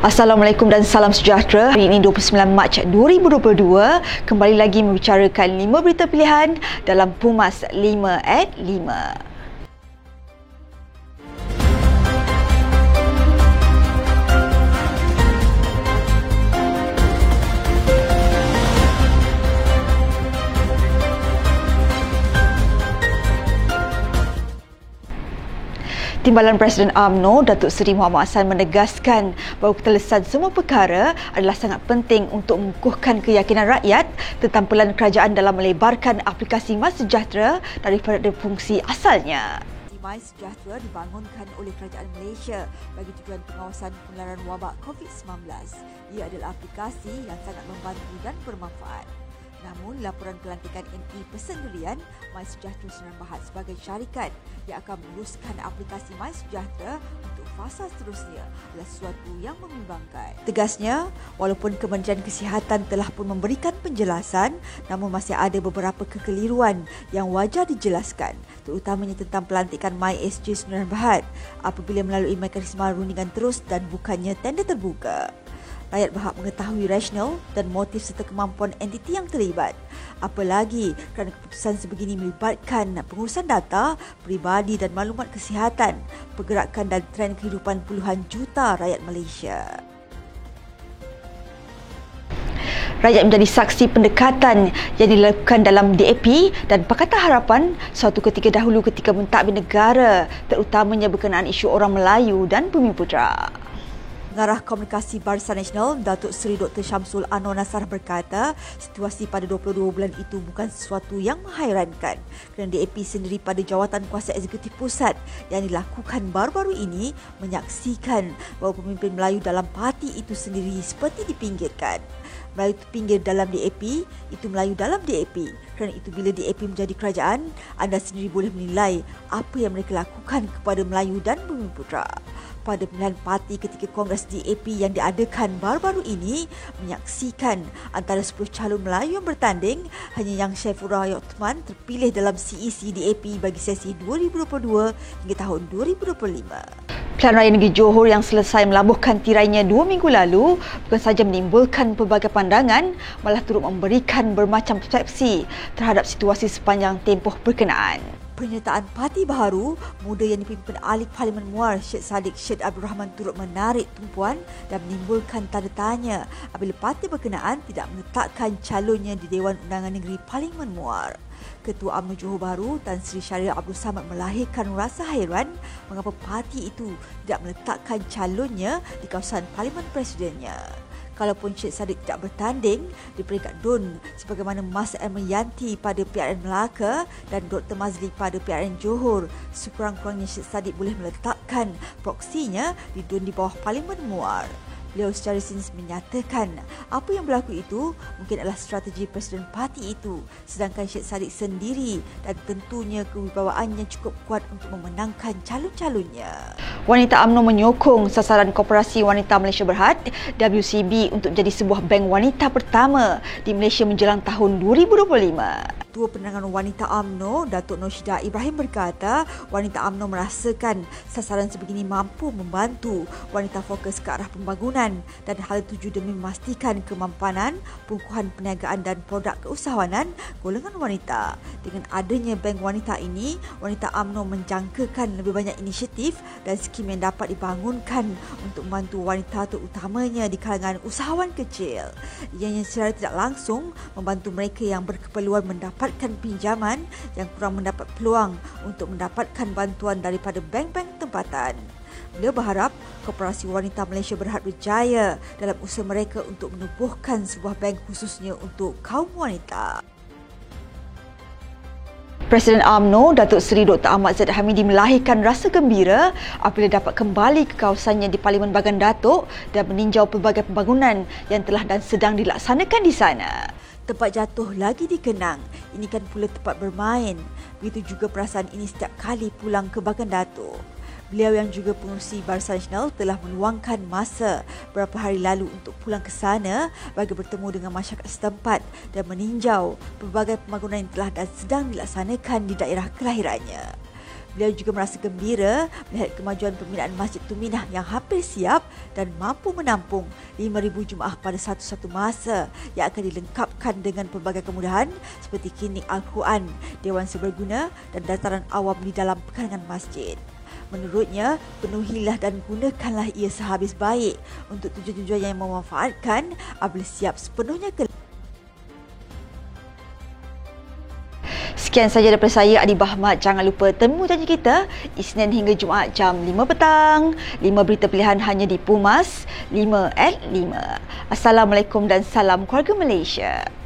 Assalamualaikum dan salam sejahtera. Hari ini 29 Mac 2022 kembali lagi membicarakan 5 berita pilihan dalam Pumas 5 at 5. Timbalan Presiden AMNO Datuk Seri Muhammad Hassan menegaskan bahawa ketelesan semua perkara adalah sangat penting untuk mengukuhkan keyakinan rakyat tentang pelan kerajaan dalam melebarkan aplikasi Mas Sejahtera daripada fungsi asalnya. My Sejahtera dibangunkan oleh Kerajaan Malaysia bagi tujuan pengawasan penularan wabak COVID-19. Ia adalah aplikasi yang sangat membantu dan bermanfaat. Namun, laporan pelantikan NE Persendirian MySejahtera Senaran Berhad sebagai syarikat yang akan menguruskan aplikasi MySejahtera untuk fasa seterusnya adalah sesuatu yang membimbangkan. Tegasnya, walaupun Kementerian Kesihatan telah pun memberikan penjelasan, namun masih ada beberapa kekeliruan yang wajar dijelaskan, terutamanya tentang pelantikan MySJ Senaran Berhad apabila melalui mekanisme rundingan terus dan bukannya tender terbuka rakyat berhak mengetahui rasional dan motif serta kemampuan entiti yang terlibat. Apalagi kerana keputusan sebegini melibatkan pengurusan data, peribadi dan maklumat kesihatan, pergerakan dan trend kehidupan puluhan juta rakyat Malaysia. Rakyat menjadi saksi pendekatan yang dilakukan dalam DAP dan Pakatan Harapan suatu ketika dahulu ketika mentadbir negara terutamanya berkenaan isu orang Melayu dan Bumi Putra. Pengarah Komunikasi Barisan Nasional Datuk Seri Dr. Syamsul Anwar Nasar berkata situasi pada 22 bulan itu bukan sesuatu yang menghairankan kerana DAP sendiri pada jawatan kuasa eksekutif pusat yang dilakukan baru-baru ini menyaksikan bahawa pemimpin Melayu dalam parti itu sendiri seperti dipinggirkan. Melayu itu pinggir dalam DAP, itu Melayu dalam DAP. Kerana itu bila DAP menjadi kerajaan, anda sendiri boleh menilai apa yang mereka lakukan kepada Melayu dan Bumi Putra pada pilihan parti ketika Kongres DAP yang diadakan baru-baru ini menyaksikan antara 10 calon Melayu yang bertanding hanya yang Syaiful Rahman Uthman terpilih dalam CEC DAP bagi sesi 2022 hingga tahun 2025. Pilihan Raya Negeri Johor yang selesai melabuhkan tirainya dua minggu lalu bukan sahaja menimbulkan pelbagai pandangan malah turut memberikan bermacam persepsi terhadap situasi sepanjang tempoh berkenaan penyertaan parti baru muda yang dipimpin ahli Parlimen Muar Syed Saddiq Syed Abdul Rahman turut menarik tumpuan dan menimbulkan tanda tanya apabila parti berkenaan tidak meletakkan calonnya di Dewan Undangan Negeri Parlimen Muar. Ketua UMNO Johor Baru Tan Sri Syariah Abdul Samad melahirkan rasa hairan mengapa parti itu tidak meletakkan calonnya di kawasan Parlimen Presidennya kalaupun Syed Saddiq tidak bertanding di peringkat DUN sebagaimana Mas M. Yanti pada PRN Melaka dan Dr. Mazli pada PRN Johor sekurang-kurangnya Syed Saddiq boleh meletakkan proksinya di DUN di bawah Parlimen Muar. Beliau secara sinis menyatakan apa yang berlaku itu mungkin adalah strategi Presiden Parti itu sedangkan Syed Saddiq sendiri dan tentunya kewibawaannya cukup kuat untuk memenangkan calon-calonnya. Wanita UMNO menyokong sasaran Koperasi Wanita Malaysia Berhad WCB untuk menjadi sebuah bank wanita pertama di Malaysia menjelang tahun 2025. Ketua Penerangan Wanita AMNO, Datuk Noshida Ibrahim berkata, wanita AMNO merasakan sasaran sebegini mampu membantu wanita fokus ke arah pembangunan dan hal tuju demi memastikan kemampanan, pengukuhan perniagaan dan produk keusahawanan golongan wanita. Dengan adanya bank wanita ini, wanita AMNO menjangkakan lebih banyak inisiatif dan skim yang dapat dibangunkan untuk membantu wanita terutamanya di kalangan usahawan kecil. Ianya secara tidak langsung membantu mereka yang berkeperluan mendapat mendapatkan pinjaman yang kurang mendapat peluang untuk mendapatkan bantuan daripada bank-bank tempatan. Beliau berharap Koperasi Wanita Malaysia berhad berjaya dalam usaha mereka untuk menubuhkan sebuah bank khususnya untuk kaum wanita. Presiden AMNO Datuk Seri Dr. Ahmad Zaid Hamidi melahirkan rasa gembira apabila dapat kembali ke kawasannya di Parlimen Bagan Datuk dan meninjau pelbagai pembangunan yang telah dan sedang dilaksanakan di sana tempat jatuh lagi dikenang. Ini kan pula tempat bermain. Begitu juga perasaan ini setiap kali pulang ke Bagan Datuk. Beliau yang juga pengurusi Barisan Nasional telah meluangkan masa beberapa hari lalu untuk pulang ke sana bagi bertemu dengan masyarakat setempat dan meninjau pelbagai pembangunan yang telah dan sedang dilaksanakan di daerah kelahirannya. Beliau juga merasa gembira melihat kemajuan pembinaan Masjid Tuminah yang hampir siap dan mampu menampung 5,000 jemaah pada satu-satu masa yang akan dilengkapkan dengan pelbagai kemudahan seperti klinik Al-Quran, Dewan Seberguna dan dataran awam di dalam pekarangan masjid. Menurutnya, penuhilah dan gunakanlah ia sehabis baik untuk tujuan-tujuan yang memanfaatkan apabila siap sepenuhnya ke Sekian saja daripada saya Adi Bahmat. Jangan lupa temu janji kita Isnin hingga Jumaat jam 5 petang. 5 berita pilihan hanya di Pumas 5 at 5. Assalamualaikum dan salam keluarga Malaysia.